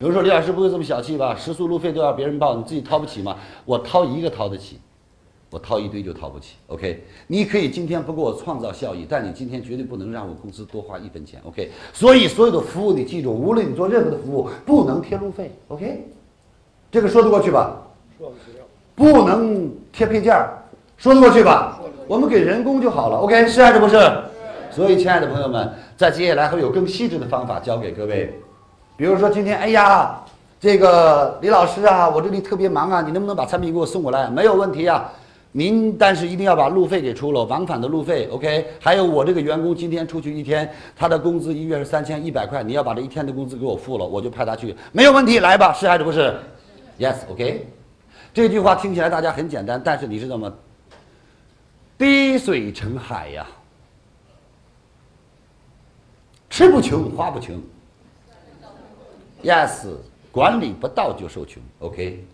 比如说李老师不会这么小气吧？食宿路费都要别人报，你自己掏不起吗？我掏一个掏得起，我掏一堆就掏不起。OK，你可以今天不给我创造效益，但你今天绝对不能让我公司多花一分钱。OK，所以所有的服务你记住，无论你做任何的服务，不能贴路费。OK，这个说得过去吧？说不了。不能贴配件儿，说得过去吧？我们给人工就好了。OK，是还是不是？所以，亲爱的朋友们，在接下来会有更细致的方法教给各位。比如说今天，哎呀，这个李老师啊，我这里特别忙啊，你能不能把产品给我送过来？没有问题啊，您但是一定要把路费给出了，往返的路费，OK？还有我这个员工今天出去一天，他的工资一月是三千一百块，你要把这一天的工资给我付了，我就派他去，没有问题，来吧，是还是不是？Yes，OK。这句话听起来大家很简单，但是你知道吗？滴水成海呀。吃不穷，花不穷。Yes，管理不到就受穷。OK。